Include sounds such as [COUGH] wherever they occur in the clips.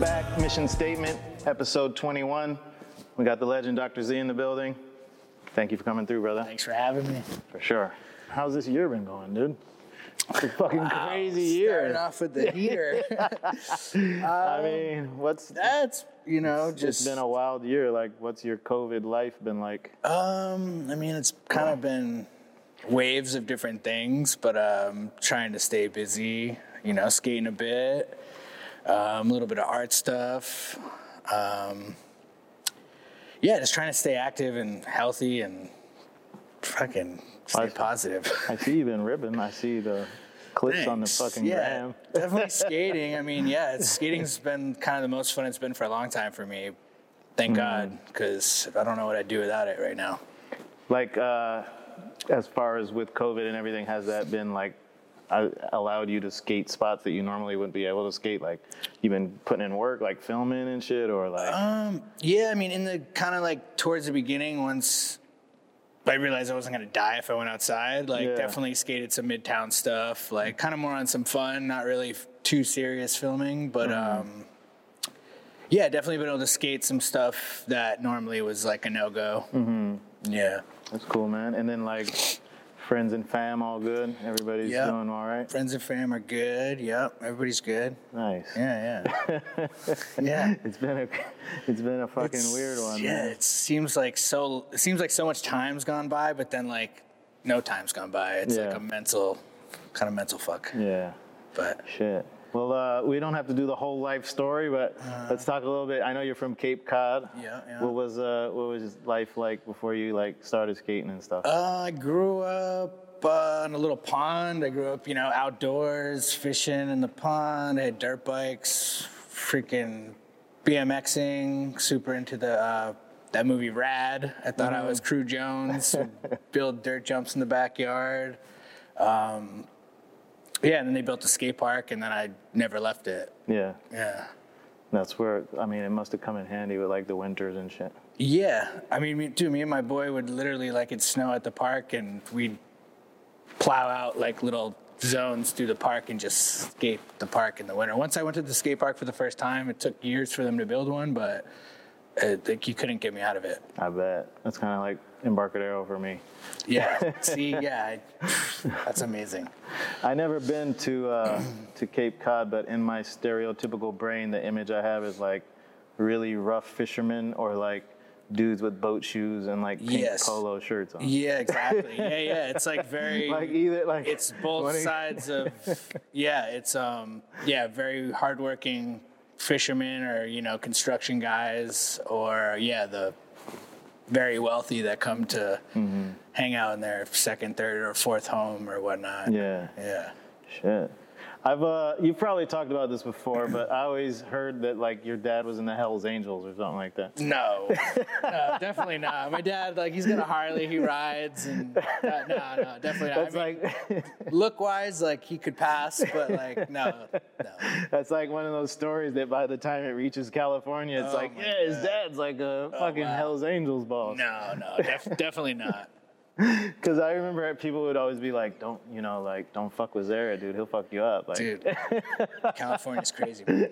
back. Mission statement, episode 21. We got the legend Dr. Z in the building. Thank you for coming through, brother. Thanks for having me. For sure. How's this year been going, dude? It's a fucking crazy year. Starting off with the [LAUGHS] heater. I mean, what's That's you know it's just been a wild year. Like, what's your COVID life been like? um. I mean, it's kind of been waves of different things, but um, trying to stay busy. You know, skating a bit, um, a little bit of art stuff. Um, yeah, just trying to stay active and healthy and fucking stay Awesome. positive. I see you've been ripping. I see the clips on the Thanks. fucking yeah, gram. definitely [LAUGHS] skating. I mean, yeah, it's, skating's been kind of the most fun it's been for a long time for me. Thank God, because I don't know what I'd do without it right now. Like, uh, as far as with COVID and everything, has that been like allowed you to skate spots that you normally wouldn't be able to skate? Like, you've been putting in work, like filming and shit, or like, Um, yeah, I mean, in the kind of like towards the beginning, once I realized I wasn't gonna die if I went outside, like Yeah. definitely skated some midtown stuff, like kind of more on some fun, not really f- too serious filming, but um, yeah, definitely been able to skate some stuff that normally was like a no go. Mm-hmm. Yeah. that's cool, man. And then like, friends and fam, all good. Everybody's Yeah. doing all right. Friends and fam are good. Yep, everybody's good. Nice. Yeah, yeah, [LAUGHS] yeah. It's been a, it's been a fucking It's- weird one. Yeah, man. it seems like so. It seems like so much time's gone by, but then like no time's gone by. It's like a mental, kind of mental fuck. Yeah. But Shit. Well, uh, we don't have to do the whole life story, but let's talk a little bit. I know you're from Cape Cod. Yeah, yeah. What was uh, what was life like before you like started skating and stuff? uh, I grew up uh, in a little pond. I grew up, you know, outdoors, fishing in the pond. I had dirt bikes, freaking BMXing. Super into the. Uh, that movie Rad. I thought I was Cru Jones. [LAUGHS] build dirt jumps in the backyard. Um, yeah, and then they built a skate park, and then I never left it. yeah, Yeah. that's where. I mean, it must have come in handy with like the winters and shit. Yeah, I mean, me, dude, me and my boy would literally like it'd snow at the park, and we'd plow out like little zones through the park and just skate the park in the winter. Once I went to the skate park for the first time, it took years for them to build one, but uh, like you couldn't get me out of it. I bet that's kind of like Embarcadero for me. Yeah, [LAUGHS] see, yeah, I, that's amazing. [LAUGHS] I never been to uh, [CLEARS THROAT] to Cape Cod, but in my stereotypical brain, the image I have is like really rough fishermen or like dudes with boat shoes and like pink Yes. polo shirts on. Yeah, [LAUGHS] exactly. Yeah, yeah, it's like very. [LAUGHS] Like either like it's both one of- sides of yeah it's um yeah very hardworking fishermen or you know construction guys or yeah the very wealthy that come to Mm-hmm. hang out in their second third or fourth home or whatnot Yeah. yeah Shit. I've uh, you've probably talked about this before, but I always heard that like your dad was in the Hell's Angels or something like that. no, [LAUGHS] no, definitely not. My dad, like, he's got a Harley, he rides, and uh, no, no, definitely not. That's I mean, like [LAUGHS] look wise, like, he could pass, but like, no, no. that's like one of those stories that by the time it reaches California, it's Oh like, yeah, his dad's like a fucking wow. Hell's Angels boss. No, no, def- definitely not. [LAUGHS] Because I remember people would always be like, don't you know, like don't fuck with Zered, dude. He'll fuck you up. Like, Dude, [LAUGHS] California's crazy. man.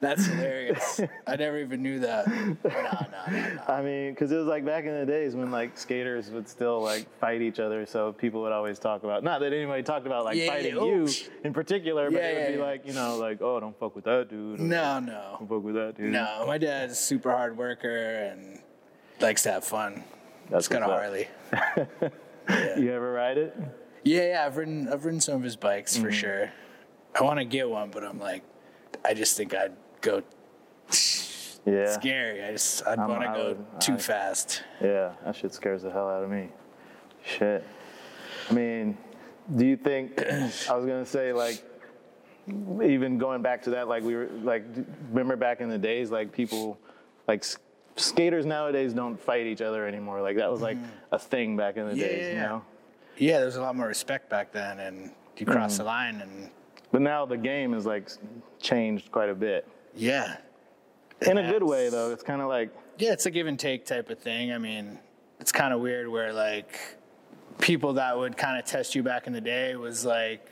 That's hilarious. I never even knew that. No, no. I mean, because it was like back in the days when like skaters would still like fight each other, so people would always talk about not that anybody talked about like Yeah, fighting yeah, you in particular, but Yeah, it would be like you know like oh don't fuck with that dude. or, No, no. Don't fuck with that dude. No, my dad's a super hard worker and likes to have fun. That's He's got a what's up. Harley. [LAUGHS] You ever ride it? Yeah, yeah, I've ridden I've ridden some of his bikes Mm-hmm. for sure. I want to get one, but I'm like, I just think I'd go Yeah. scary. I just I'd want to go would- too I- fast. Yeah, that shit scares the hell out of me. Shit. I mean, do you think [CLEARS THROAT] I was gonna say like even going back to that like we were like remember back in the days like people like s- skaters nowadays don't fight each other anymore like that was like a thing back in the Mm. Yeah, days yeah, you know Yeah, there was a lot more respect back then, and you cross Mm-hmm. the line, and but now the game is like changed quite a bit yeah, in a good way though it's kind of like Yeah, it's a give and take type of thing. I mean, it's kind of weird where like people that would kind of test you back in the day was like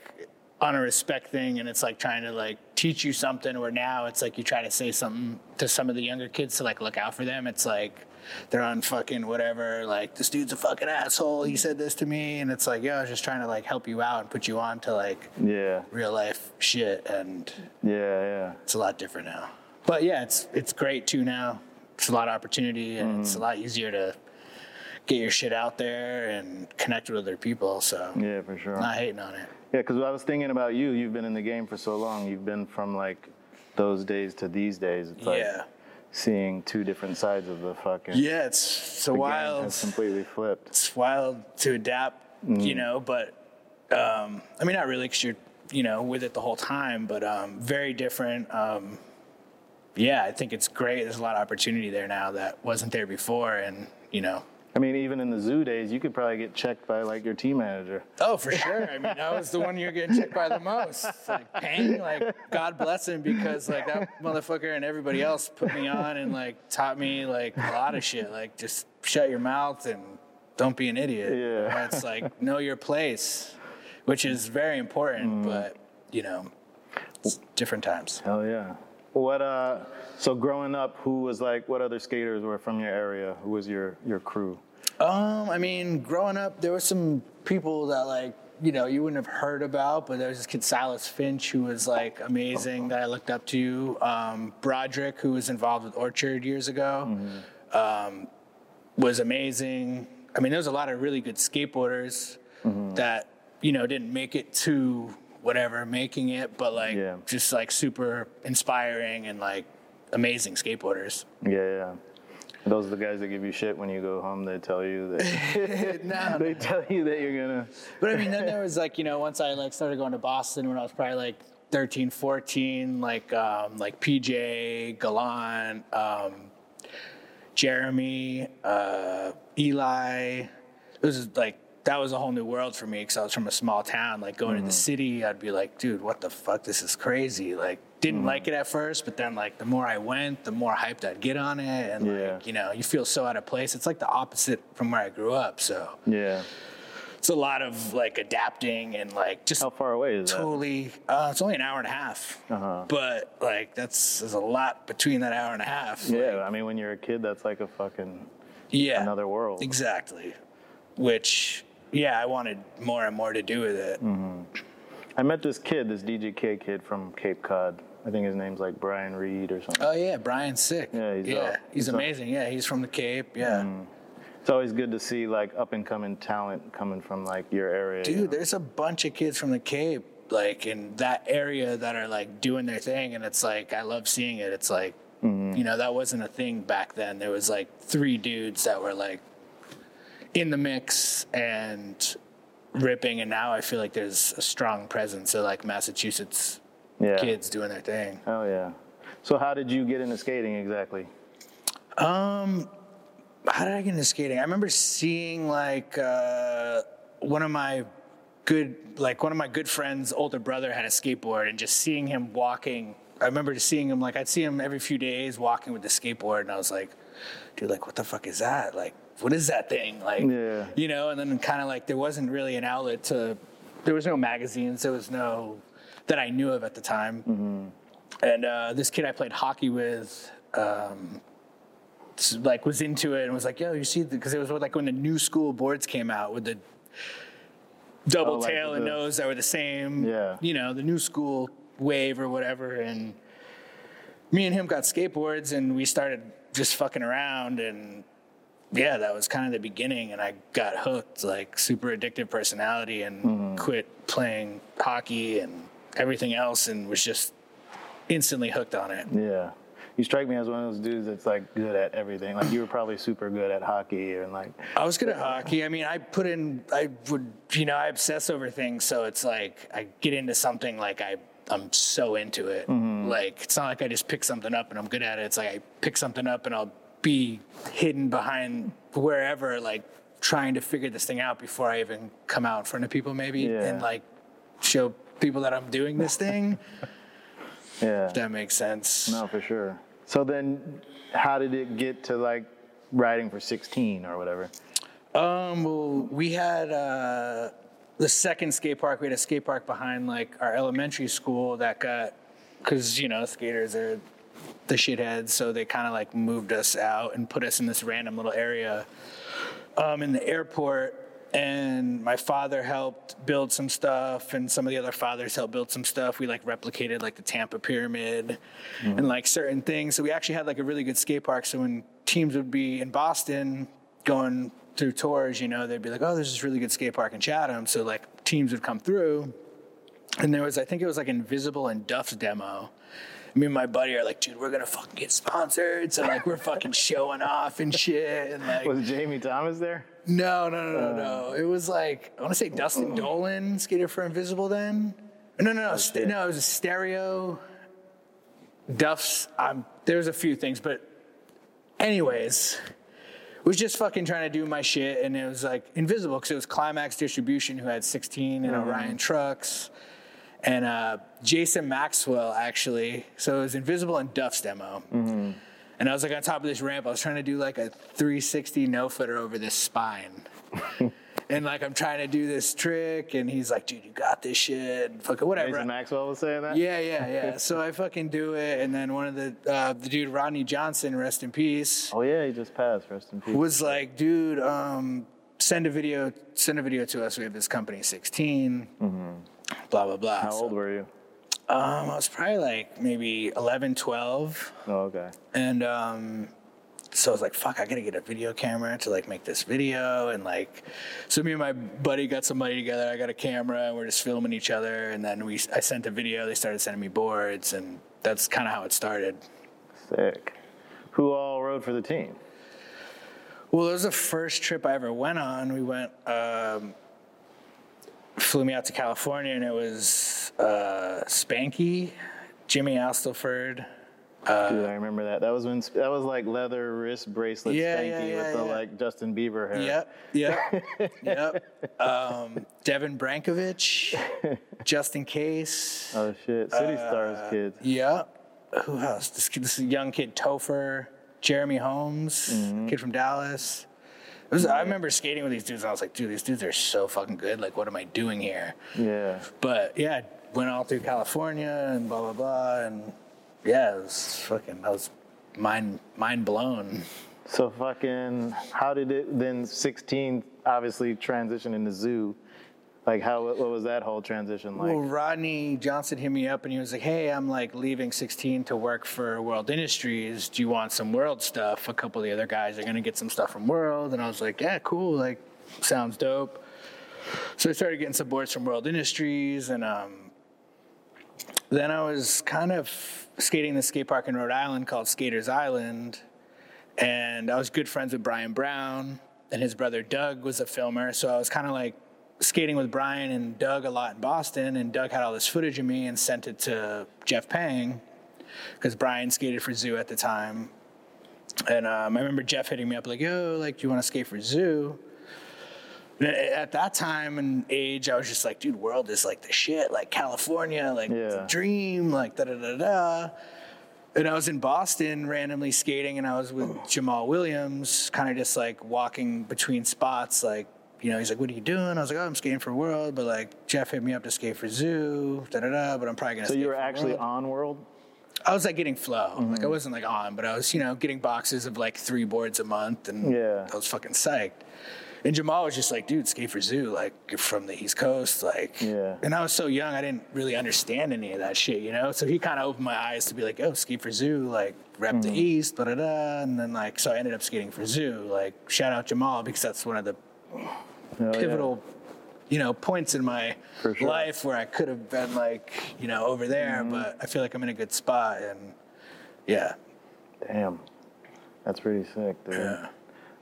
on a respect thing and it's like trying to like teach you something where now it's like you try to say something to some of the younger kids to like look out for them it's like they're on fucking whatever like this dude's a fucking asshole he said this to me and it's like yo i was just trying to like help you out and put you on to like Yeah. real life shit and Yeah. Yeah. it's a lot different now but yeah it's it's great too now it's a lot of opportunity and it's a lot easier to get your shit out there and connect with other people so Yeah, for sure. not hating on it Yeah, because I was thinking about you. You've been in the game for so long. You've been from like those days to these days. It's like yeah seeing two different sides of the fucking. Yeah, it's it's a wild, has completely flipped. it's wild to adapt, you know. But um, I mean, not really, because you're, you know, with it the whole time. But um, very different. Um, yeah, I think it's great. There's a lot of opportunity there now that wasn't there before, and you know. I mean, even in the zoo days, you could probably get checked by like your team manager. Oh, for sure. I mean, I was the one you were getting checked by the most. Like Pang, like God bless him because like that motherfucker and everybody else put me on and like taught me like a lot of shit. Like just shut your mouth and don't be an idiot. Yeah. It's like know your place, which is very important, mm. but you know, it's different times. Hell yeah. What uh? So growing up, who was like? What other skaters were from your area? Who was your your crew? Um, I mean, growing up, there were some people that like you know you wouldn't have heard about, but there was this kid Silas Finch who was like amazing that I looked up to. Um, Broderick, who was involved with Orchard years ago, um, was amazing. I mean, there was a lot of really good skateboarders that you know didn't make it to whatever making it, but like Yeah. just like super inspiring and like amazing skateboarders. Yeah, yeah. Those are the guys that give you shit when you go home. They tell you that [LAUGHS] no, [LAUGHS] they tell you that you're gonna. But I mean, then there was like, you know, once I like started going to Boston when I was probably like 13, 14, like um, like PJ, Gallant, um, Jeremy, uh, Eli. It was like that was a whole new world for me because I was from a small town. Like going to the city, I'd be like, dude, what the fuck? This is crazy. Like didn't like it at first, but then like the more I went, the more hyped I'd get on it, and Yeah. like you know, you feel so out of place. It's like the opposite from where I grew up. So Yeah. it's a lot of like adapting and like just How far away is that? totally uh, it's only an hour and a half Uh-huh. but like that's there's a lot between that hour and a half Yeah, I mean, when you're a kid, that's like a fucking yeah another world. exactly which yeah i wanted more and more to do with it Mm. I met this kid, this DGK kid from Cape Cod. I think his name's like Brian Reed or something. oh yeah brian's sick Yeah, he's yeah up. he's He's up. amazing yeah he's from the cape yeah It's always good to see like up and coming talent coming from like your area. you dude know? there's a bunch of kids from the cape like in that area that are like doing their thing and it's like i love seeing it it's like Mm-hmm. you know that wasn't a thing back then there was like three dudes that were like in the mix and ripping and now i feel like there's a strong presence of like massachusetts yeah. kids doing their thing Oh yeah. So how did you get into skating exactly? Um, how did I get into skating? I remember seeing like uh, one of my good, like one of my good friends' older brother had a skateboard, and just seeing him walking. I remember just seeing him like I'd see him every few days walking with the skateboard, and I was like, dude, like what the fuck is that? Like what is that thing? Like Yeah. you know, and then kind of like there wasn't really an outlet to. There was no magazines. There was no that I knew of at the time. And uh, this kid I played hockey with, um, like was into it and was like, "Yo, you see?" Because it was like when the new school boards came out with the double Oh, like tail and the- nose that were the same. Yeah. You know, the new school wave or whatever. And me and him got skateboards and we started just fucking around and. Yeah, that was kind of the beginning, and I got hooked, like super addictive personality, and Mm-hmm. quit playing hockey and everything else, and was just instantly hooked on it. Yeah. You strike me as one of those dudes that's like good at everything. Like you were probably super good at hockey and like I was good at hockey. I mean, I put in, I would, you know, I obsess over things. So it's like I get into something like I, I'm so into it. Like it's not like I just pick something up and I'm good at it. It's like I pick something up and I'll be hidden behind wherever, like trying to figure this thing out before I even come out in front of people, maybe, Yeah. and like show people that I'm doing this thing. [LAUGHS] yeah. if that makes sense. No, for sure. So then how did it get to like riding for 16 or whatever? Um, well, we had uh, the second skate park, we had a skate park behind like our elementary school that got, because you know skaters are the shitheads, so they kind of like moved us out and put us in this random little area um, in the airport. And my father helped build some stuff, and some of the other fathers helped build some stuff. We like replicated like the Tampa Pyramid and like certain things. So we actually had like a really good skate park. So when teams would be in Boston going through tours, you know, they'd be like, "Oh, there's this really good skate park in Chatham." So like teams would come through, and there was I think it was like Invisible and Duff's demo. Me and my buddy are like, dude, we're gonna fucking get sponsored. So like we're fucking showing off and shit. And like Was Jamie Thomas there? no, no, no, no, no. It was like I want to say Dustin Dollin skated for Invisible then. No, no, no, st- no. It was a stereo. Duff's. Um, there's a few things, but anyways, was just fucking trying to do my shit, and it was like Invisible because it was Climax Distribution who had 16 and Orion trucks, and uh, Jason Maxwell actually. So it was Invisible and Duff's demo. And I was like on top of this ramp. I was trying to do like a 360 no footer over this spine. [LAUGHS] and like I'm trying to do this trick, and he's like, dude, you got this shit. And fucking whatever. Jason Maxwell was saying that? Yeah, yeah, yeah. [LAUGHS] so I fucking do it, and then one of the uh, the dude Rodney Johnson, rest in peace, Oh yeah, he just passed. Rest in peace. was like, dude, um, send a video, send a video to us. We have this company, 16, blah blah blah. Mm-hmm. How So, old were you? Um, I was probably like maybe 11, 12. Oh, okay. And um, so I was like, fuck, I gotta get a video camera to like make this video. And like, so me and my buddy got some money together. I got a camera and we're just filming each other. And then we, I sent a video. They started sending me boards. And that's kind of how it started. Sick. Who all rode for the team? Well, it was the first trip I ever went on. We went, um, flew me out to California and it was uh, Spanky, Jimmy Astleford. Dude, I remember that. That was when that was like leather wrist bracelet Yeah, spanky yeah, yeah, with the like Justin Bieber hair. Yep, yep, [LAUGHS] yep. Um, Devin Brankovich, Justin Case. Oh shit, City Uh, Stars kids. Yep. Who else? This, kid- this young kid, Topher, Jeremy Holmes, Mm-hmm. kid from Dallas. Was, I remember skating with these dudes, and I was like, dude, these dudes are so fucking good. Like, what am I doing here? Yeah. But yeah, I went all through California and blah blah blah, and yeah, it was fucking. I was mind mind blown. So fucking, how did it then? 16 obviously transition into zoo. Like how? What was that whole transition like? well, Rodney Johnson hit me up and he was like, "Hey, I'm like leaving 16 to work for World Industries. Do you want some World stuff? A couple of the other guys are gonna get some stuff from World." And I was like, "Yeah, cool. Like, sounds dope." So I started getting some boards from World Industries, and um, then I was kind of skating the skate park in Rhode Island called Skaters Island, and I was good friends with Brian Brown, and his brother Doug was a filmer. So I was kind of like skating with Brian and Doug a lot in Boston, and Doug had all this footage of me and sent it to Jeff Pang because Brian skated for Zoo at the time. And um, I remember Jeff hitting me up like, "Yo, like, do you want to skate for Zoo?" And at that time and age, I was just like, "Dude, world is like the shit, like California, like the dream, like da da da da." And I was in Boston randomly skating, and I was with Jahmal Williams, kind of just like walking between spots. Like, you know, he's like, "What are you doing?" I was like, "Oh, I'm skating for World," but like Jeff hit me up to skate for Zoo, da da da. But I'm probably gonna. so you were actually World. on World? I was like getting flow. Like I mm-hmm. wasn't like on, but I was, you know, getting boxes of like three boards a month, and Yeah. I was fucking psyched. And Jahmal was just like, dude, skate for Zoo, like you're from the East Coast, like. Yeah. And I was so young, I didn't really understand any of that shit, you know. So he kind of opened my eyes to be like, oh, skate for Zoo, like rep the mm-hmm. East, da da da. And then like, so I ended up skating for Zoo. Like, shout out Jahmal because that's one of the Oh, yeah. pivotal, you know, points in my sure. life where I could have been like, you know, over there, Mm-hmm. but I feel like I'm in a good spot, and yeah, Damn, that's pretty sick, dude. yeah,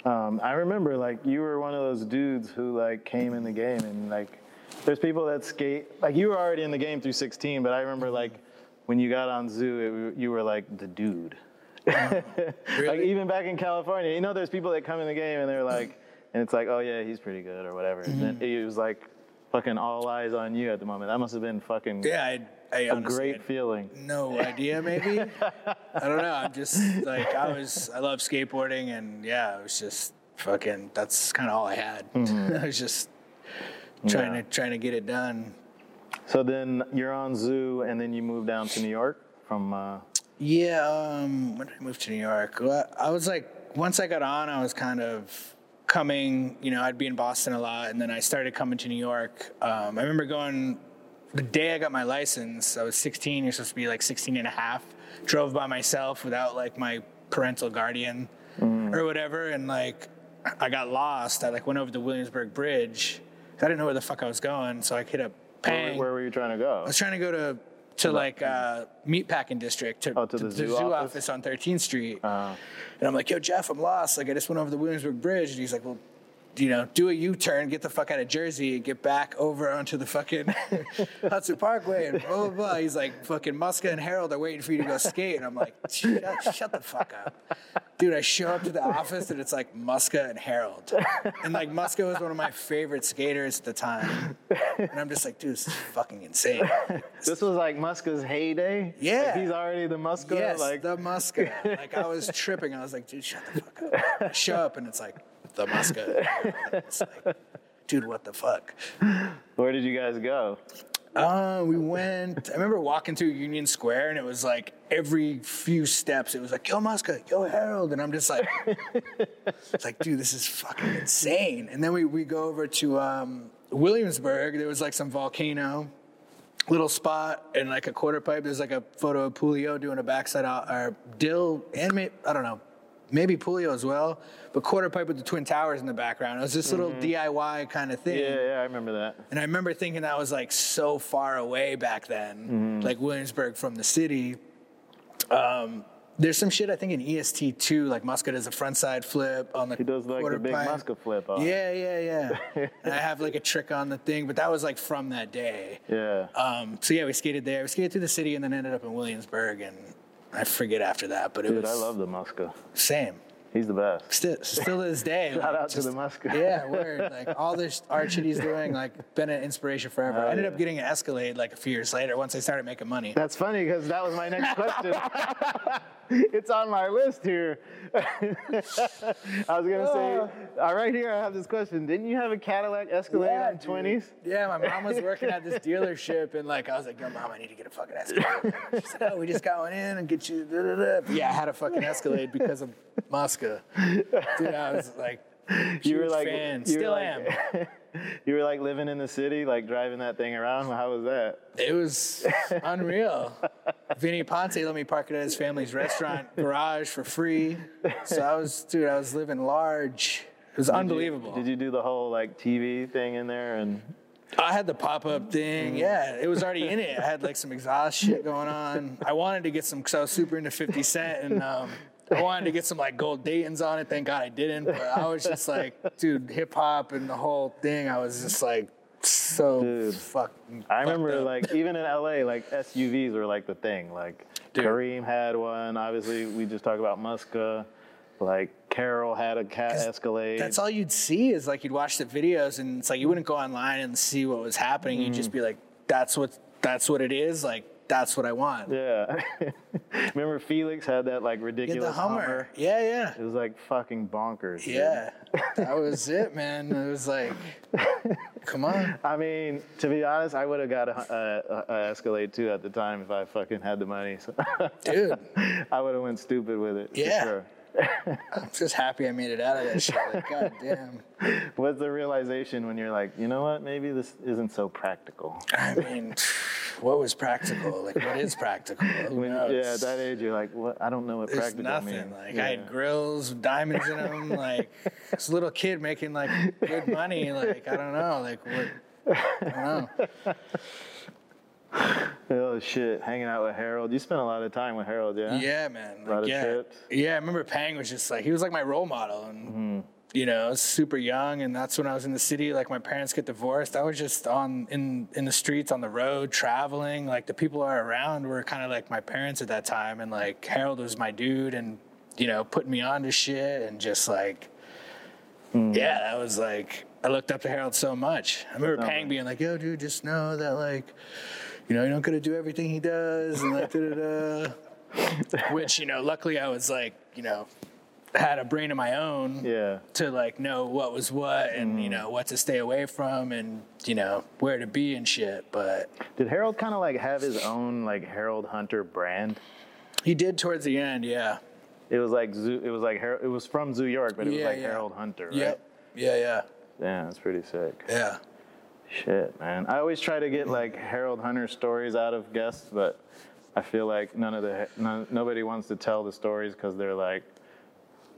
Um, I remember like you were one of those dudes who like came in the game and like there's people that skate like you were already in the game through 16, but I remember like when you got on Zoo, it, you were like the dude. [LAUGHS] like Really? even back in California, you know, there's people that come in the game and they're like, and it's like, oh yeah, he's pretty good or whatever. And then it was like fucking all eyes on you at the moment. That must have been fucking yeah. I, I a honestly great feeling. no idea. Maybe I don't know. I'm just like I was. I love skateboarding, and yeah, it was just fucking. That's kind of all I had. [LAUGHS] Mm-hmm. I was just trying Yeah. to trying to get it done. So then you're on Zoo, and then you move down to New York from. Uh, Yeah, um, when did I move to New York? Well, I was like, once I got on, I was kind of coming, you know, I'd be in Boston a lot, and then I started coming to New York. Um, I remember going the day I got my license, I was 16, you're supposed to be like 16 and a half, drove by myself without like my parental guardian or whatever, and like, I got lost. I like went over the Williamsburg Bridge. I didn't know where the fuck I was going, so I hit a Pang. where were you trying to go? I was trying to go to to like uh, meatpacking district to, Oh, to the zoo office? on 13th Street, Uh, and I'm like, "Yo, Jeff, I'm lost. Like, I just went over the Williamsburg Bridge." And he's like, "Well, you know, do a U-turn, get the fuck out of Jersey, and get back over onto the fucking [LAUGHS] Hudson Parkway, and blah blah blah." He's like, "Fucking Muska and Harold are waiting for you to go skate," and I'm like, "Shut, shut the fuck up." Dude, I show up to the office and it's like Muska and Harold. And like Muska was one of my favorite skaters at the time. And I'm just like, dude, this is fucking insane. this was like Muska's heyday. Yeah. Like, he's already the Muska. Yes, like the Muska. Like I was tripping. I was like, dude, shut the fuck up. I show up and it's like the Muska. It's like, dude, what the fuck? where did you guys go? Uh, we went. I remember walking through Union Square and it was like every few steps it was like, yo Muska, yo Harold, and I'm just like, it's like, dude, this is fucking insane. And then we we go over to um, Williamsburg. There was like some volcano. Little spot and like a quarter pipe. There's like a photo of Pulio doing a backside out or Dill and may, I don't know, maybe Pulio as well. But quarter pipe with the twin towers in the background. It was this little DIY kind of thing. Yeah, yeah, I remember that. And I remember thinking that was like so far away back then, like Williamsburg from the city. Um, there's some shit I think in EST too, like Muska does a front side flip on the. He does like quarter the big pipe. Muska flip. On. Yeah, yeah, yeah. [LAUGHS] and I have like a trick on the thing, but that was like from that day. Yeah. Um, so yeah, we skated there. We skated through the city and then ended up in Williamsburg, and I forget after that, but it Dude, was I love the Muska. same. He's the best. Still, still to this day. [LAUGHS] Shout like, out to the Muska. Yeah, word. Like all this art shit he's doing, like been an inspiration forever. I ended yeah. up getting an Escalade like a few years later once I started making money. That's funny because that was my next question. [LAUGHS] it's on my list here. [LAUGHS] I was gonna say, uh, right here, I have this question. Didn't you have a Cadillac Escalade Yeah, in dude. twenties? Yeah, my mom was working at this dealership, and like I was like, "Yo, mom, I need to get a fucking Escalade." She said, "Oh, we just got one in and get you." Da, da, da. Yeah, I had a fucking Escalade because of Muska. Dude, I was like, [LAUGHS] You were like, fan. you were Still like- am. [LAUGHS] you were like living in the city, like driving that thing around. How was that? It was unreal. [LAUGHS] Vinny Ponte let me park it at his family's restaurant garage for free. So I was, dude, I was living large. It was unbelievable. Did you do the whole like TV thing in there and? I had the pop up thing. Yeah, it was already in it. I had like some exhaust shit going on. I wanted to get some, because I was super into 50 Cent and um, I wanted to get some like gold Dayton's on it. Thank God I didn't. But I was just like, [LAUGHS] dude, hip hop and the whole thing. I was just like, so Dude. fucking. I remember like even in LA, like SUVs were like the thing. Like Dude. Kareem had one. Obviously, we just talked about Muska. Like Carroll had a cat Escalade. That's all you'd see is like you'd watch the videos and it's like you wouldn't go online and see what was happening. You'd Mm. just be like, that's what that's what it is. Like that's what I want. Yeah. [LAUGHS] Remember Felix had that like Get ridiculous the Hummer. Yeah, yeah. It was like fucking bonkers. Yeah. that was it, man. It was like, come on. [LAUGHS] I mean, to be honest, I would have got a, a, a Escalade too at the time if I fucking had the money. So [LAUGHS] Dude, I would have went stupid with it. for Yeah. sure. I'm just happy I made it out of that shit. Like, God damn. What's the realization when you're like, you know what? Maybe this isn't so practical. I mean, what was practical? Like, what is practical? [LAUGHS] When, yeah, at that age, you're like, what? I don't know what practical nothing. means. Like yeah. I had grills, diamonds in them. [LAUGHS] Like this little kid making like good money. Like I don't know. Like what? I don't know. [LAUGHS] Oh shit, hanging out with Harold. You spent a lot of time with Harold, yeah? Yeah, man. A lot of yeah. trips. Yeah, I remember Pang was just like he was like my role model, and Mm-hmm. You know, I was super young, and that's when I was in the city. Like my parents get divorced. I was just on in in the streets, on the road, traveling. Like the people are around were kind of like my parents at that time, and like Harold was my dude, and you know, putting me on to shit, and just like, Mm. yeah, that was like I looked up to Harold so much. I remember Definitely. Pang being like, "Yo, dude, just know that like." You know, you're not gonna do everything he does, and like da da da. [LAUGHS] Which you know, luckily I was like, you know, had a brain of my own Yeah. to like know what was what and you mm-hmm. know what to stay away from and you know where to be and shit. But Did Harold kind of like have his own like Harold Hunter brand? he did towards the end, yeah. It was like Zoo. It was like Har- it was from Zoo York, but it was like yeah. Harold Hunter. Right? Yep. Yeah, yeah, Yeah, that's pretty sick. yeah. Shit, man. I always try to get like Harold Hunter stories out of guests, but I feel like none of the none, nobody wants to tell the stories because they're like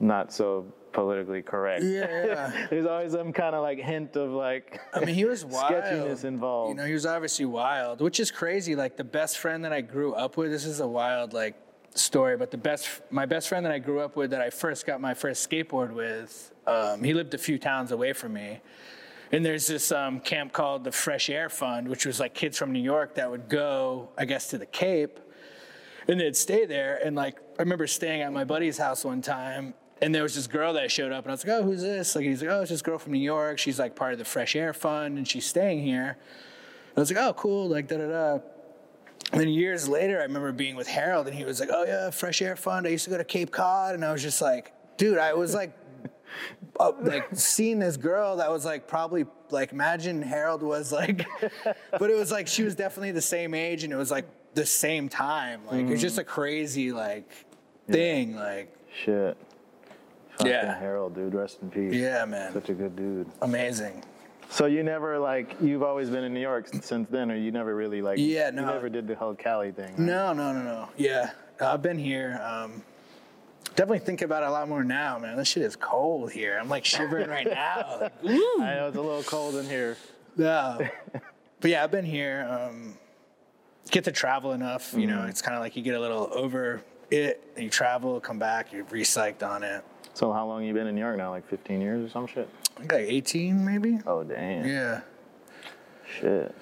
not so politically correct. Yeah, yeah. [LAUGHS] There's always some kind of like hint of like I mean, he was [LAUGHS] wild. sketchiness involved. You know, he was obviously wild, which is crazy. Like the best friend that I grew up with. This is a wild like story, but the best, my best friend that I grew up with, that I first got my first skateboard with, um, he lived a few towns away from me. And there's this um, camp called the Fresh Air Fund, which was like kids from New York that would go, I guess, to the Cape, and they'd stay there. And like, I remember staying at my buddy's house one time, and there was this girl that showed up, and I was like, "Oh, who's this?" Like, he's like, "Oh, it's this girl from New York. She's like part of the Fresh Air Fund, and she's staying here." And I was like, "Oh, cool." Like, da da da. And then years later, I remember being with Harold, and he was like, "Oh yeah, Fresh Air Fund. I used to go to Cape Cod," and I was just like, "Dude, I was like." [LAUGHS] uh, like seeing this girl that was like probably like imagine Harold was like, [LAUGHS] but it was like she was definitely the same age and it was like the same time. Like it was just a crazy like thing. Like Shit. Fucking Yeah. Harold, dude. Rest in peace. yeah, man, Such a good dude. amazing. So you never like you've always been in New York since then, or you never really like Yeah, you no. never did the whole Cali thing. right? No, no, no, no. Yeah, I've been here. Um, definitely think about it a lot more now, man. This shit is cold here. I'm like shivering right [LAUGHS] now. Like, I know it's a little cold in here. No. [LAUGHS] but yeah, I've been here. Um, get to travel enough, you know. It's kind of like you get a little over it, and you travel, come back, you're re-psyched on it. So how long you been in New York now? Like 15 years or some shit? I think like 18, maybe. Oh damn. Yeah, Shit.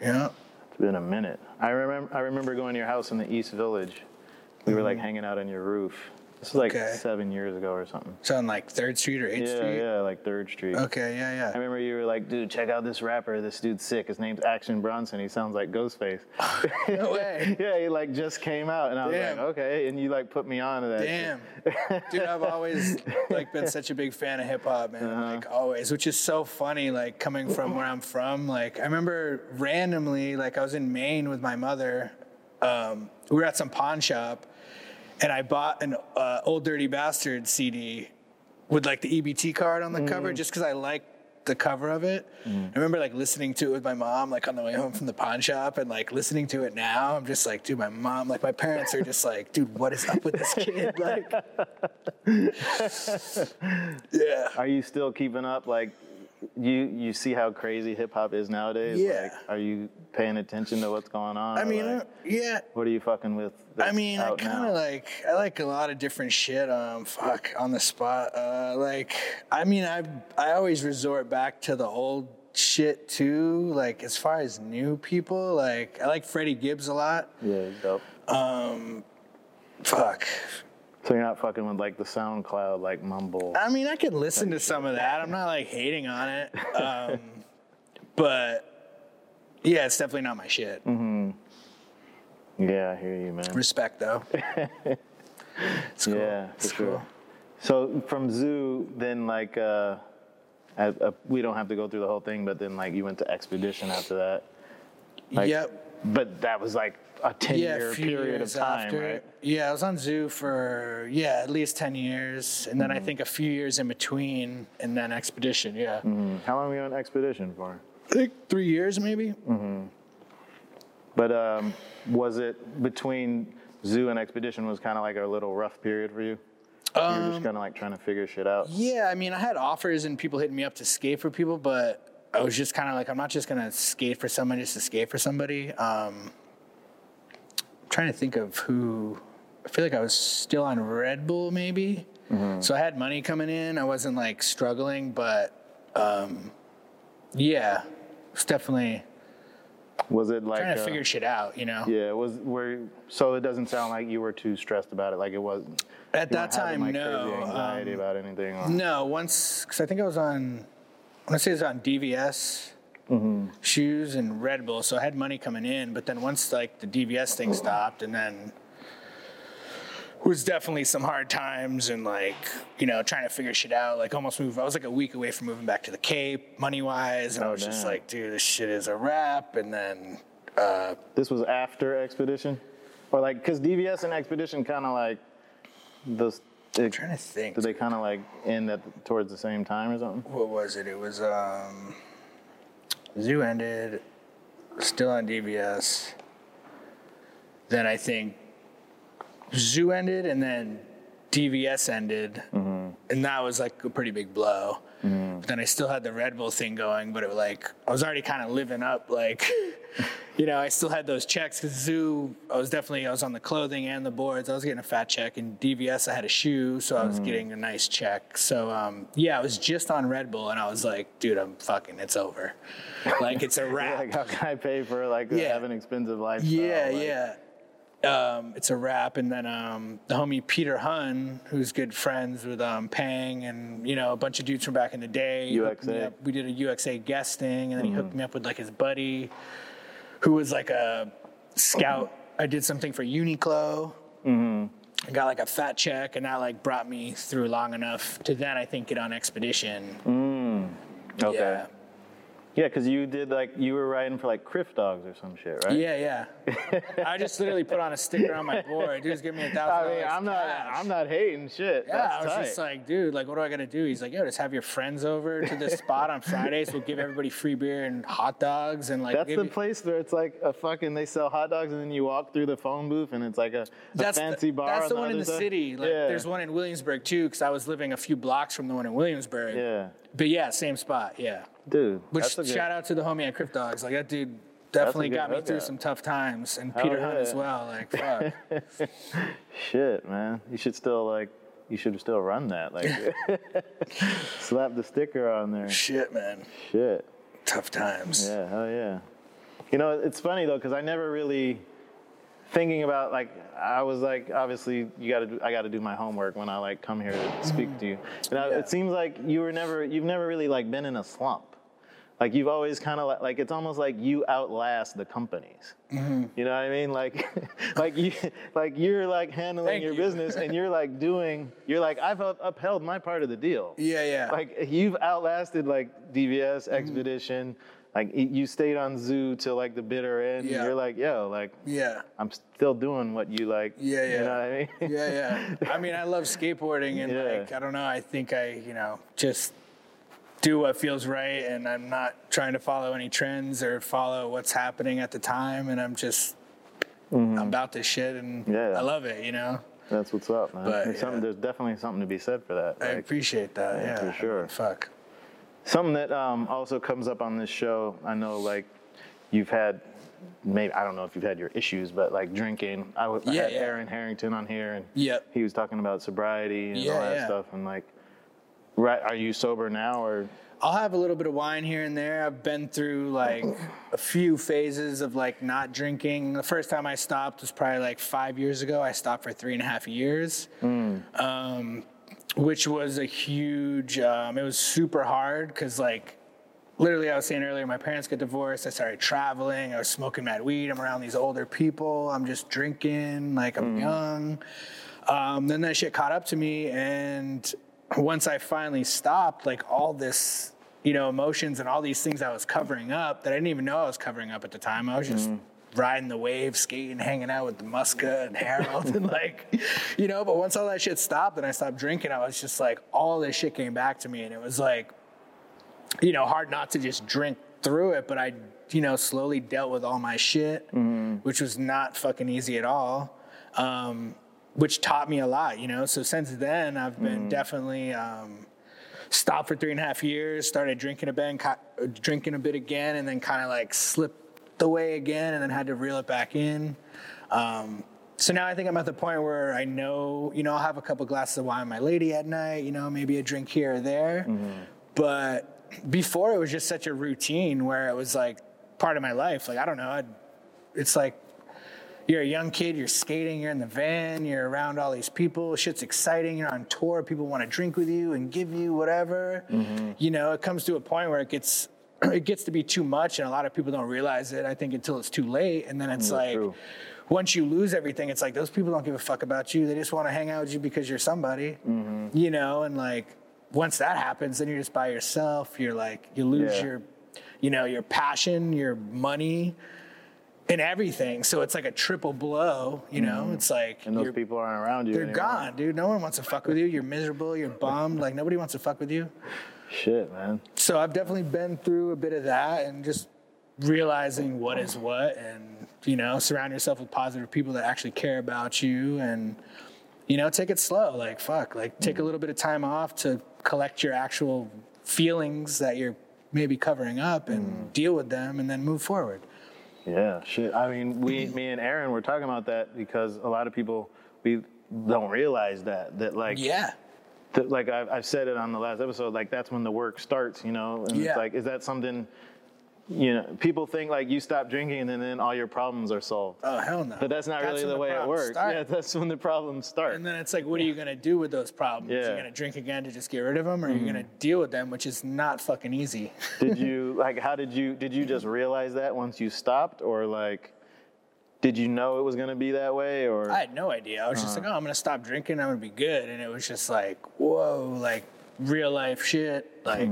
yeah. It's been a minute. I remember I remember going to your house in the East Village. We were like mm-hmm. hanging out on your roof. This was like. Okay. seven years ago or something. So on like Third Street or Eighth Yeah, Street. yeah, like Third Street. Okay, yeah, yeah. I remember you were like, dude, check out this rapper. This dude's sick. His name's Action Bronson. He sounds like Ghostface. [LAUGHS] No way. [LAUGHS] yeah, he like just came out, and I was Damn. like, okay. And you like put me on to that. Damn, dude, I've always like been such a big fan of hip hop, man. Uh-huh. Like always, which is so funny. Like coming from where I'm from, like I remember randomly, like I was in Maine with my mother. Um, we were at some pawn shop, and I bought an uh, Old Dirty Bastard CD with like the EBT card on the cover, Mm. just because I liked the cover of it. I remember like listening to it with my mom, like on the way home from the pawn shop, and like listening to it now. I'm just like, dude, my mom, like my parents are just like, dude, what is up with this kid? Like, [LAUGHS] [LAUGHS] yeah. Are you still keeping up? Like, you you see how crazy hip hop is nowadays? Yeah. Like, are you paying attention to what's going on? I mean, like, uh, yeah. what are you fucking with? I mean, I kind of like I like a lot of different shit. Um, fuck on the spot. Uh, like I mean, I I always resort back to the old shit too. Like as far as new people, like I like Freddie Gibbs a lot. Yeah, dope. Um, fuck. So you're not fucking with like the SoundCloud like mumble. I mean, I could listen to some of that. I'm not like hating on it, um, [LAUGHS] but yeah, it's definitely not my shit. Mm-hmm. Yeah, I hear you, man. Respect though. [LAUGHS] it's cool. Yeah, it's sure. cool. So from Zoo, then like, uh, uh, we don't have to go through the whole thing, but then like you went to Expedition after that. Like, yep. But that was like a ten yeah, year period of time, after. right? Yeah, I was on Zoo for yeah at least ten years, and then Mm-hmm. I think a few years in between, and then Expedition. Yeah, How long were you on Expedition for? I think three years maybe. Mm-hmm. But um, was it between Zoo and Expedition was kind of like a little rough period for you? you were Um, just kind of like trying to figure shit out. Yeah, I mean, I had offers and people hitting me up to skate for people, but I was just kind of like, I'm not just gonna skate for someone just to skate for somebody. Um, trying to think of who. I feel like I was still on Red Bull, maybe. So I had money coming in. I wasn't like struggling, but um, yeah, it's definitely Was it like trying to uh, figure shit out. You know. Yeah, it was where so it doesn't sound like you were too stressed about it. Like it was At that having, time, like, no. Crazy anxiety Um, about anything. Or, No, once because I think I was on. I want to say it was on DVS shoes and Red Bull, so I had money coming in. But then once like the DVS thing stopped, and then was definitely some hard times and like you know trying to figure shit out. Like almost move. I was like a week away from moving back to the Cape, money wise, and I Oh, was just like, dude, this shit is a wrap. And then uh, This was after Expedition, or like because DVS and Expedition kind of like those. It, trying to think. did they kind of like end at towards the same time or something? what was it? It was um, Zoo ended, still on DVS. Then I think Zoo ended, and then DVS ended, mm-hmm. and that was like a pretty big blow. Mm-hmm. But then I still had the Red Bull thing going, but it was like I was already kind of living up, like. [LAUGHS] You know, I still had those checks because Zoo, I was definitely, I was on the clothing and the boards. I was getting a fat check. And DVS, I had a shoe, so I was mm-hmm. getting a nice check. So, um, yeah, I was just on Red Bull and I was like, dude, I'm fucking, it's over. [LAUGHS] Like, it's a wrap. Like how can I pay for like Yeah. have an expensive lifestyle? Yeah, Like, yeah. Um, it's a wrap, and then um, the homie Peter Hun, who's good friends with um, Pang, and you know a bunch of dudes from back in the day. he UXA. up. We did a UXA guesting, and then he Mm-hmm. hooked me up with like his buddy, who was like a scout. I did something for Uniqlo. Mm-hmm. I got like a fat check, and that like brought me through long enough to then I think get on Expedition. Okay. Yeah. Yeah, because you did like you were riding for like Crif Dogs or some shit, right? Yeah, yeah. [LAUGHS] I just literally put on a sticker on my board. Dude's give me a thousand I mean. I'm not, cash. I'm not hating shit. Yeah, That's I was tight. just like, dude, like, what do I gotta do? He's like, yo, just have your friends over to this spot on Fridays. We'll give everybody free beer and hot dogs and like. That's the you- place where it's like a fucking. They sell hot dogs and then you walk through the phone booth and it's like a, a That's fancy the, bar. That's on the one in the side. city. Like, yeah. there's one in Williamsburg too, because I was living a few blocks from the one in Williamsburg. Yeah, But yeah, same spot. Yeah. Dude. Which a good- shout out to the homie at Crif Dogs. Like that dude definitely got me through hookup. some tough times, and Peter Hunt as well. Like fuck. [LAUGHS] Shit, man. You should still like. You should still run that. Like, [LAUGHS] slap the sticker on there. Shit, man. Shit. Tough times. Yeah, hell yeah. You know, it's funny though, because I never really thinking about like I was like obviously you got to do I got to do my homework when I like come here to speak mm-hmm. to you. And I, it seems like you were never you've never really like been in a slump. Like you've always kind of like, like it's almost like you outlast the companies. Mm-hmm. You know what I mean? Like [LAUGHS] like you like you're like handling Thank your you. business and you're like doing you're like I've upheld my part of the deal Yeah, yeah. like you've outlasted like DVS Mm-hmm. expedition. Like you stayed on zoo till like the bitter end. Yeah. You're like, yo, like yeah. I'm still doing what you like. Yeah, yeah. You know what I mean? yeah, yeah. I mean, I love [LAUGHS] skateboarding, and Yeah. like, I don't know. I think I, you know, just do what feels right, and I'm not trying to follow any trends or follow what's happening at the time, and I'm just I'm about this shit, and Mm-hmm. Yeah. I love it. You know, That's what's up, man. But, there's, something, yeah. there's definitely something to be said for that. I appreciate that. Yeah, Yeah, for I mean, sure. fuck. something that um, also comes up on this show. I know, like you've had. Maybe I don't know if you've had your issues, but like drinking. I, w- I Yeah, had yeah. Aaron Harrington on here, and Yep. he was talking about sobriety and all that yeah. stuff. And like, right? Are you sober now, or I'll have a little bit of wine here and there. I've been through like a few phases of like not drinking. The first time I stopped was probably like five years ago. I stopped for three and a half years, um, which was a huge. Um, it was super hard because like. Literally, I was saying earlier, my parents got divorced. I started traveling. I was smoking mad weed. I'm around these older people. I'm just drinking, like I'm young. Um, then that shit caught up to me, and once I finally stopped, like all this, you know, emotions and all these things I was covering up that I didn't even know I was covering up at the time. I was just riding the wave, skating, hanging out with the Muska and Harold, and like, [LAUGHS] you know. But once all that shit stopped and I stopped drinking, I was just like, all this shit came back to me, and it was like, you know, hard not to just drink through it, but I, you know, slowly dealt with all my shit, which was not fucking easy at all. Um, which taught me a lot, you know. So since then, I've been definitely um, stopped for three and a half years. Started drinking a bit, co- drinking a bit again, and then kind of like slipped away again, and then had to reel it back in. Um, so now I think I'm at the point where I know, you know, I'll have a couple glasses of wine with my lady at night, you know, maybe a drink here or there. But before it was just such a routine where it was like part of my life. Like, I don't know, I'd, it's like you're a young kid, you're skating, you're in the van, you're around all these people, shit's exciting, you're on tour, people want to drink with you and give you whatever. You know, it comes to a point where it gets [CLEARS THROAT] it gets to be too much, and a lot of people don't realize it. I think until it's too late, and then it's That's like. true. Once you lose everything, it's like those people don't give a fuck about you. They just want to hang out with you because you're somebody, Mm-hmm. you know. And like, once that happens, then you're just by yourself. You're like, you lose Yeah. your, you know, your passion, your money, and everything. So it's like a triple blow. You know, it's like Mm-hmm. and those people aren't around you. they're anymore. gone, dude. No one wants to fuck with you. You're miserable. You're bummed. Like nobody wants to fuck with you. Shit, man. So I've definitely been through a bit of that and just realizing what is what and you know surround yourself with positive people that actually care about you and you know take it slow like fuck like take a little bit of time off to collect your actual feelings that you're maybe covering up and deal with them and then move forward Yeah, shit. I mean, we, me and Aaron were talking about that because a lot of people we don't realize that that like yeah that, like I've, I've said it on the last episode. Like that's when the work starts, you know. And Yeah. it's like, is that something? You know, people think like you stop drinking and then, all your problems are solved. oh hell no But that's not really the way it works. start. Yeah, [LAUGHS] that's when the problems start. And then it's like, what are you gonna do with those problems? Yeah. You're gonna drink again to just get rid of them, or you're mm-hmm. gonna deal with them, which is not fucking easy. [LAUGHS] did you like? How did you? Did you just realize that once you stopped, or like, did you know it was gonna be that way, or? I had no idea. I was just uh-huh. like, oh, I'm gonna stop drinking. I'm gonna be good. And it was just like, whoa, like real life shit. Like,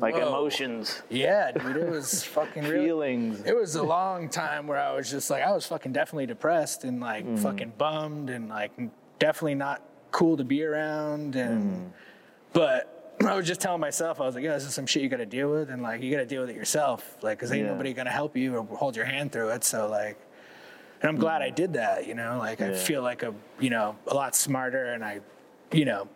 like whoa. emotions, Yeah, dude, it was [LAUGHS] fucking real. feelings. It was a long time where I was just like, I was fucking definitely depressed and like Mm-hmm. fucking bummed and like definitely not cool to be around. And Mm-hmm. but [CLEARS THROAT] I was just telling myself, I was like, yeah, this is some shit you got to deal with, and like you got to deal with it yourself, like, cause ain't Yeah. nobody gonna help you or hold your hand through it. So like, and I'm glad I did that. You know, like I Mm-hmm. Feel like a you know a lot smarter, and I, you know,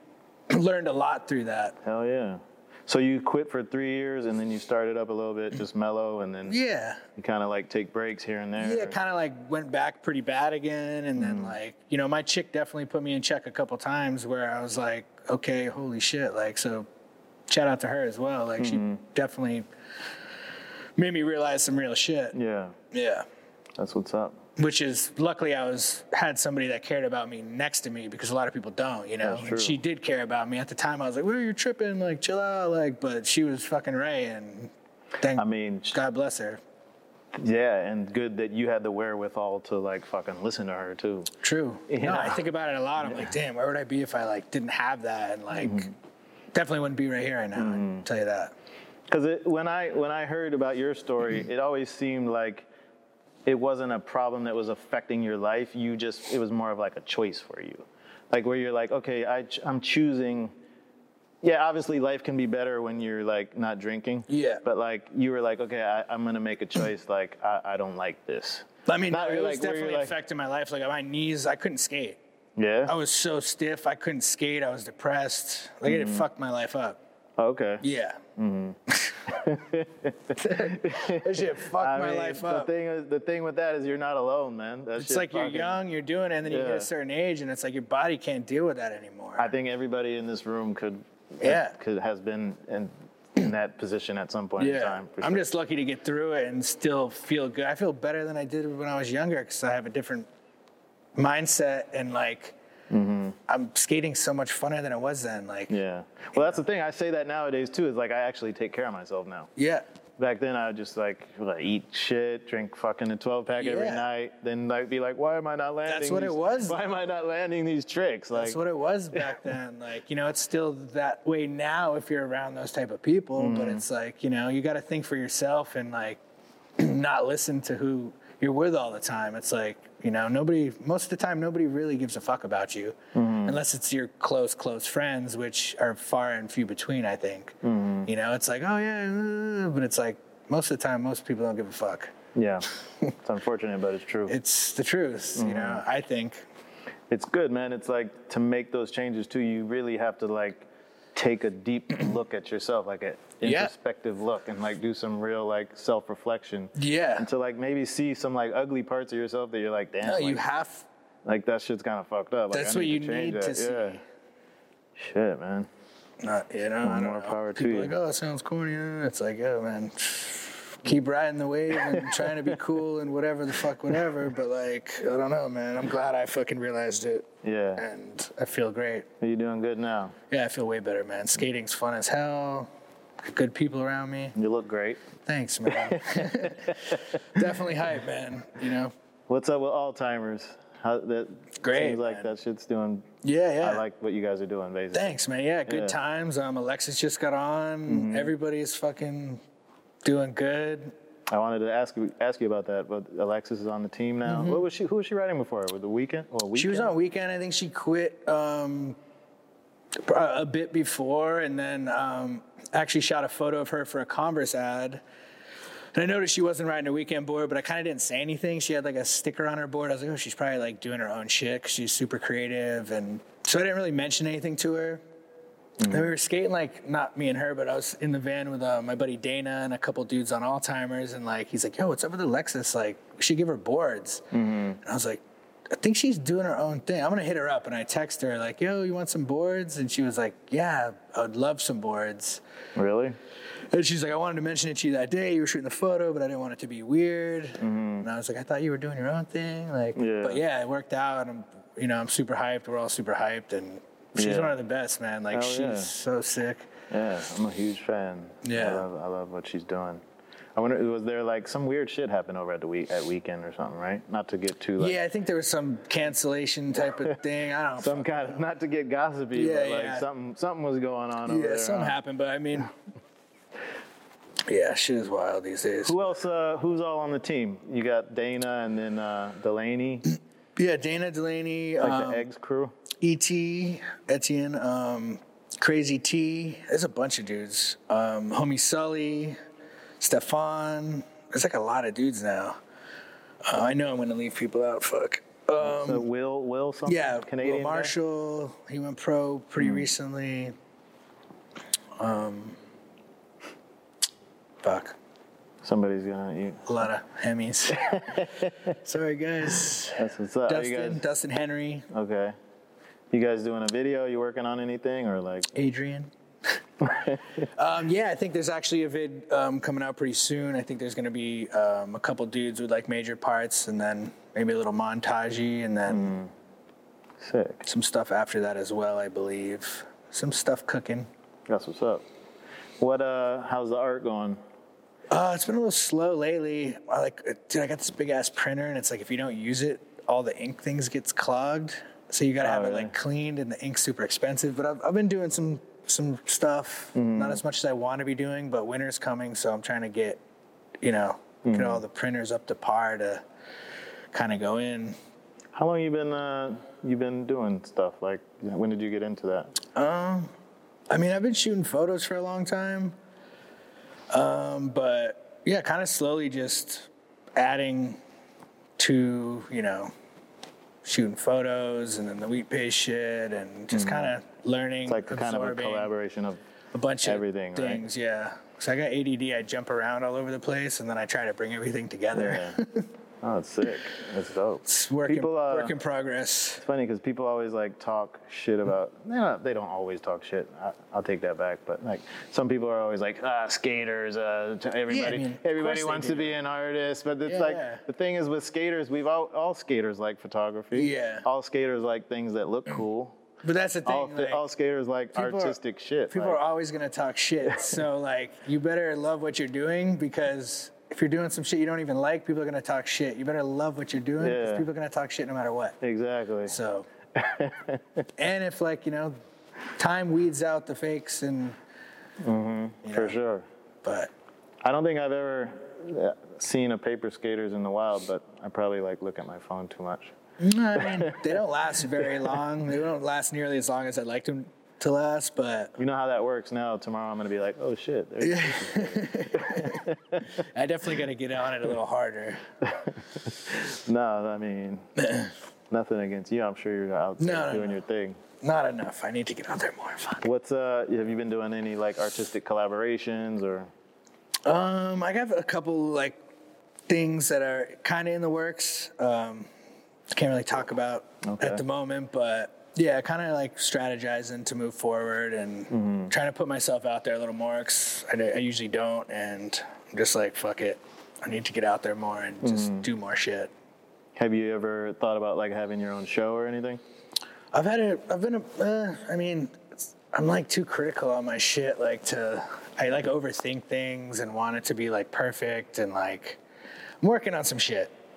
[CLEARS THROAT] learned a lot through that. Hell yeah. So you quit for three years and then you started up a little bit, just mellow, and then Yeah. you kind of like take breaks here and there. Yeah, kind of like went back pretty bad again, and then mm. like you know, my chick definitely put me in check a couple times where I was like, okay, holy shit, like so. Shout out to her as well. Like she mm-hmm. definitely made me realize some real shit. Yeah, Yeah, that's what's up. Which is luckily I was had somebody that cared about me next to me because a lot of people don't, you know. And she did care about me at the time. I was like, "Well, you're tripping, like chill out," like, but she was fucking Ray, and thank I mean, God bless her. yeah, and good that you had the wherewithal to like fucking listen to her too. True. Yeah. No, I think about it a lot. I'm like, damn, where would I be if I like didn't have that? And like, mm-hmm. definitely wouldn't be right here right now. I'll mm-hmm. tell you that. Because when I when I heard about your story, [CLEARS THROAT] it always seemed like it wasn't a problem that was affecting your life. You just it was more of like a choice for you, like where you're like, okay, I, I'm choosing. Yeah, obviously life can be better when you're like not drinking. Yeah. But like you were like, okay, I, I'm gonna make a choice. Like I, I don't like this. I mean, Not it was like, definitely like- affecting my life. Like my knees, I couldn't skate. Yeah. I was so stiff, I couldn't skate. I was depressed. Like it mm-hmm. fucked my life up. okay. Yeah. Mm-hmm. [LAUGHS] that shit [LAUGHS] fucked I my mean, life the up. thing is, the thing with that is you're not alone, man. That It's like you're young, you're doing it, and then you get a certain age, and it's like your body can't deal with that anymore. I think everybody in this room could, Yeah. could has been in in that position at some point in time. for I'm just lucky to get through it and still feel good. I feel better than I did when I was younger because I have a different mindset and like I'm skating so much funner than it was then. Like, yeah, Yeah. Well, that's the thing. I say that nowadays too. Is like I actually take care of myself now. Yeah. Back then, I would just like, like eat shit, drink fucking a 12 pack every night. Then like be like, why am I not landing? That's what it was. Why am I not landing these tricks? Like, that's what it was back [LAUGHS] then. Like, you know, it's still that way now if you're around those type of people. But Mm-hmm. it's like, you know, you got to think for yourself and like [CLEARS THROAT] not listen to who you're with all the time. It's like, you know, nobody, most of the time, nobody really gives a fuck about you Mm-hmm. unless it's your close, close friends, which are far and few between, I think. Mm-hmm. You know, it's like, oh, yeah, uh, but it's like, most of the time, most people don't give a fuck. yeah. [LAUGHS] it's unfortunate, but it's true. It's the truth, you know, Mm-hmm. I think. it's good, man. It's like to make those changes too. You really have to like take a deep [CLEARS THROAT] look at yourself, like an Yeah. introspective look, and like do some real like self reflection. Yeah. And to like maybe see some like ugly parts of yourself that you're like, damn, No, like, you have like that shit's kind of fucked up. Like, That's I what you change need to that. see. Yeah. Shit, man. Not, you know, I don't more know. power to People you. like, oh, it sounds corny. It's like, oh man, keep riding the wave and trying to be cool and whatever the fuck, whatever. But like, I don't know, man. I'm glad I fucking realized it, Yeah. and I feel great. Are you doing good now? Yeah, I feel way better, man. Skating's fun as hell. good people around me. You look great. Thanks, man. [LAUGHS] Definitely hype, man. You know. What's up with Alltimers? How that Great, seems like man. that shit's doing. Yeah, yeah. I like what you guys are doing, basically. Thanks, man. Yeah, good Yeah. times. Um, Alexis just got on. Everybody's fucking doing good. I wanted to ask you ask you about that, but Alexis is on the team now. What was she? Who was she riding before? With the weekend? Or weekend? Mm-hmm. She was on weekend. I think she quit um, a a bit before, and then um, actually shot a photo of her for a Converse ad. And I noticed she wasn't riding a weekend board, but I kind of didn't say anything. She had like a sticker on her board. I was like, oh, she's probably like doing her own shit 'cause she's super creative, and so I didn't really mention anything to her. Mm. And we were skating like not me and her, but I was in the van with uh, my buddy Dana and a couple dudes on Alltimers, and like he's like, "Yo, what's up with Alexis? Like, we should give her boards." Mm-hmm. And I was like, "I think she's doing her own thing. I'm gonna hit her up." And I text her like, "Yo, you want some boards?" And she was like, "Yeah, I would love some boards." Really? And she's like, "I wanted to mention it to you that day. You were shooting the photo, but I didn't want it to be weird." Mm-hmm. And I was like, "I thought you were doing your own thing." Like, Yeah. but yeah, it worked out. And I'm, you know, I'm super hyped. We're all super hyped, and she's Yeah. one of the best, man. Like, she's yeah. so sick. Yeah, I'm a huge fan. Yeah. I love, I love what she's doing. I wonder, was there like some weird shit happen over at the week at weekend or something, right? Not to get too like yeah, I think there was some cancellation type of [LAUGHS] thing. I don't know. some kind of not to get gossipy, Yeah, but like yeah. something something was going on over yeah, there. something happened, but I mean, [LAUGHS] yeah, shit is wild these days. Who else? Uh, who's all on the team? You got Dana and then uh, Delaney, [CLEARS THROAT] Yeah, Dana Delaney, like um, the eggs crew. ET, Etienne, um, Crazy T. There's a bunch of dudes. Um, Homie Sully, Stefan. There's like a lot of dudes now. Uh, I know I'm gonna leave people out. Fuck. Um, So Will Will something? yeah, Canadian. Will guy? Marshall. He went pro pretty recently. Um, fuck. Somebody's gonna. eat A lot of Hemis. [LAUGHS] Sorry, guys. that's what's up. Dustin, guys, Dustin Henry, okay. You guys doing a video? You working on anything or like? Adrian. [LAUGHS] um, yeah, I think there's actually a vid um, coming out pretty soon. I think there's going to be um, a couple dudes with like major parts, and then maybe a little montagey, and then Sick. some stuff after that as well. I believe some stuff cooking. That's what's up. What uh? How's the art going? Uh, it's been a little slow lately. I like, dude, I got this big ass printer, and it's like if you don't use it, all the ink things gets clogged. So you got to have Oh, it like cleaned, and the ink's super expensive. But I've, I've been doing some some stuff, Mm-hmm. not as much as I want to be doing. But winter's coming, so I'm trying to get, you know, Mm-hmm. get all the printers up to par to kind of go in. How long you been uh? You been doing stuff like? When did you get into that? Um, I mean, I've been shooting photos for a long time. Um, but yeah, kind of slowly just adding to, you know, shooting photos and then the wheat paste shit and just kind of learning. Mm-hmm. It's like kind of a collaboration of. a bunch of everything, right? things, yeah. So I got ADD, I jump around all over the place and then I try to bring everything together. Yeah. [LAUGHS] oh, it's sick. It's dope. It's work, People, in, uh, work in progress. It's funny because people always like talk shit about. They don't, they don't always talk shit. I, I'll take that back. But like some people are always like, ah, skaters. Uh, everybody, mean, everybody wants to be an artist. But it's Yeah, like yeah. the thing is with skaters, we've all all skaters like photography. Yeah. All skaters like things that look cool. But that's the thing. All, like, all skaters like people are- artistic shit. People like- are always gonna talk shit. [LAUGHS] So like, you better love what you're doing because if you're doing some shit you don't even like, people are gonna talk shit. You better love what you're doing because Yeah. people are gonna talk shit no matter what. exactly. So, [LAUGHS] and if like you know, time weeds out the fakes and. you For know, sure. But I don't think I've ever uh, seen a paper skaters in the wild, but I probably like look at my phone too much. I mean, [LAUGHS] they don't last very long. They don't last nearly as long as I'd like them to last. But You know how that works now. Tomorrow I'm gonna be like, oh shit. [LAUGHS] I definitely got to get on it a little harder. [LAUGHS] No, I mean, [CLEARS THROAT] nothing against you. I'm sure you're out there No, no, doing no. your thing. Not enough. I need to get out there more. Fuck. What's uh? Have you been doing any like artistic collaborations or? Um, I got a couple like things that are kind of in the works. Um, can't really talk about Okay. at the moment, but yeah, kind of like strategizing to move forward and Mm-hmm. trying to put myself out there a little more. 'cause I, I usually don't, and I'm just like, fuck it. I need to get out there more and just Mm-hmm. do more shit. Have you ever thought about like having your own show or anything? I've had a, I've been a, uh, I mean, I'm like too critical on my shit, like to I like overthink things and want it to be like perfect and like I'm working on some shit. [LAUGHS]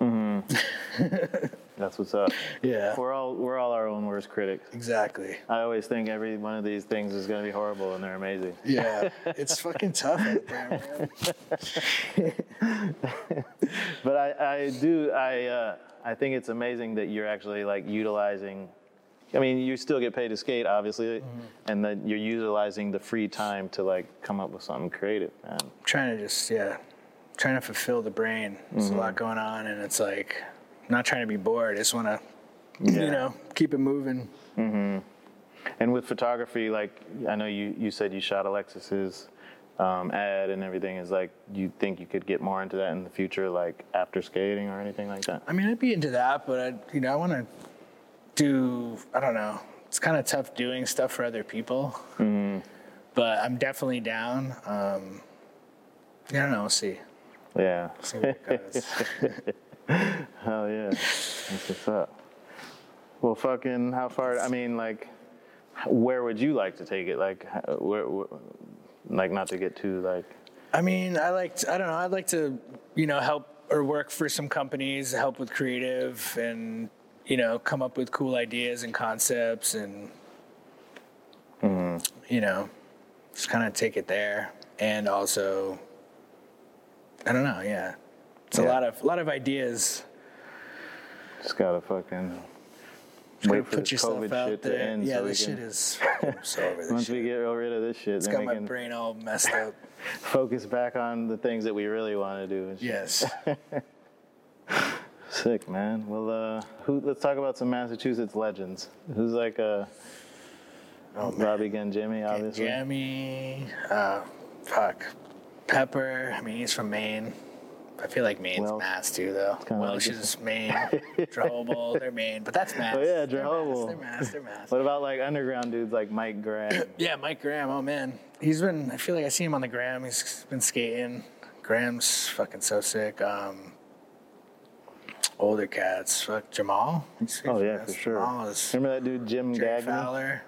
That's what's up. Yeah. We're all we're all our own worst critics. Exactly. I always think every one of these things is going to be horrible, and they're amazing. Yeah. [LAUGHS] it's fucking tough out there, man. [LAUGHS] But I, I do I uh, I think it's amazing that you're actually like utilizing. I mean, you still get paid to skate, obviously, and that you're utilizing the free time to like come up with something creative, man. trying to just yeah, trying to fulfill the brain. There's a lot going on, and it's like not trying to be bored. I just want to, Yeah. you know, keep it moving. Mm-hmm. And with photography, like I know you, you said you shot Alexis's um, ad and everything. Is like you think you could get more into that in the future, like after skating or anything like that? I mean, I'd be into that, but I, you know, I want to do. I don't know. It's kind of tough doing stuff for other people, mm-hmm. but I'm definitely down. Um, yeah, I don't know. We'll see. Yeah. See what it goes. [LAUGHS] Hell yeah. That's what's up. Well, fucking, how far? I mean, like, where would you like to take it? Like, where, where like, not to get too like. I mean, I like. To, I don't know. I'd like to, you know, help or work for some companies, help with creative, and you know, come up with cool ideas and concepts, and mm-hmm. you know, just kind of take it there. And also, I don't know. Yeah, it's a lot of a lot of ideas. Just gotta fucking Just wait for put this yourself COVID out shit to there. end. yeah, so this can, shit is. So over [LAUGHS] this Once shit. we get rid of this shit, it's got my brain all messed up. [LAUGHS] focus back on the things that we really want to do. Yes. [LAUGHS] Sick, man. Well, uh, who, let's talk about some Massachusetts legends. Who's like uh, Robbie Jimmy, obviously. Jamie, uh, fuck, Pepper. I mean, he's from Maine. I feel like Maine's Welsh. Mass too, though. kinda like Welsh it. is Maine. [LAUGHS] Drehobl, they're Maine, but that's Mass. Oh, yeah, Drehobl. They're Mass. They're Mass. What about like underground dudes like Mike Graham? [CLEARS THROAT] Yeah, Mike Graham. Oh man, he's been. I feel like I see him on the gram. He's been skating. Graham's fucking so sick. Um, older cats, fuck Jahmal. He's- Oh yeah, for sure. Jahmal is Remember that dude Jim Jerry Gagnon? Fowler,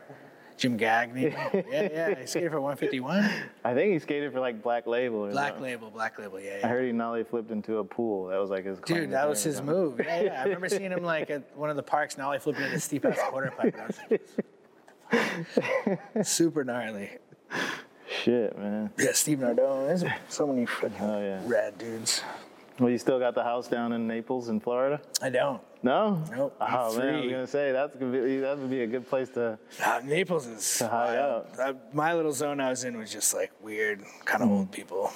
Jim Gagney. [LAUGHS] yeah, yeah. He skated for 151. I think he skated for like Black Label. Black something. Label, Black Label. Yeah, yeah. I heard he nollie flipped into a pool. That was like his. Dude, that was his move. Yeah, yeah. I remember seeing him like at one of the parks, nollie flipping into steep ass quarter pipe. and I was like, [LAUGHS] Super gnarly. Shit, man. Yeah, Steve Nardone. There's so many fucking Oh yeah. rad dudes. Well, you still got the house down in Naples, in Florida? I don't. No. Nope, Oh man, I was gonna say that's gonna be that would be a good place to. Uh, Naples is hide wild. Uh, my little zone I was in was just like weird, kind of old people.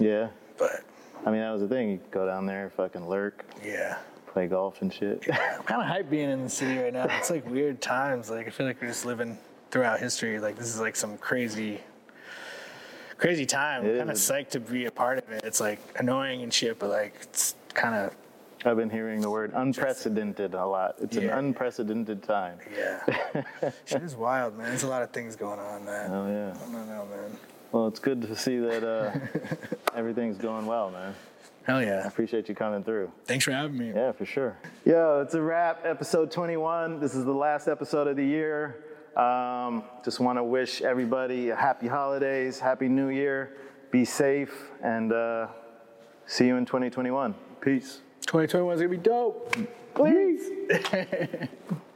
Yeah. But I mean, that was the thing. You could go down there, fucking lurk, yeah, play golf and shit. I'm kind of hyped being in the city right now. It's like weird times. Like I feel like we're just living throughout history. Like this is like some crazy, crazy time. It I'm kind of psyched to be a part of it. It's like annoying and shit, but like it's kind of I've been hearing the word unprecedented a lot. It's an unprecedented time. yeah. [LAUGHS] shit is wild, man. There's a lot of things going on, man. Oh yeah. I don't know, man. Well, it's good to see that uh, [LAUGHS] everything's going well, man. Hell I yeah. appreciate you coming through. Thanks for having me. Yeah, for sure. Yo, it's a wrap. Episode 21. This is the last episode of the year. Um, just want to wish everybody a happy holidays, happy new year. Be safe, and uh, see you in 2021. Peace. 2021 is gonna be dope. Please. [LAUGHS]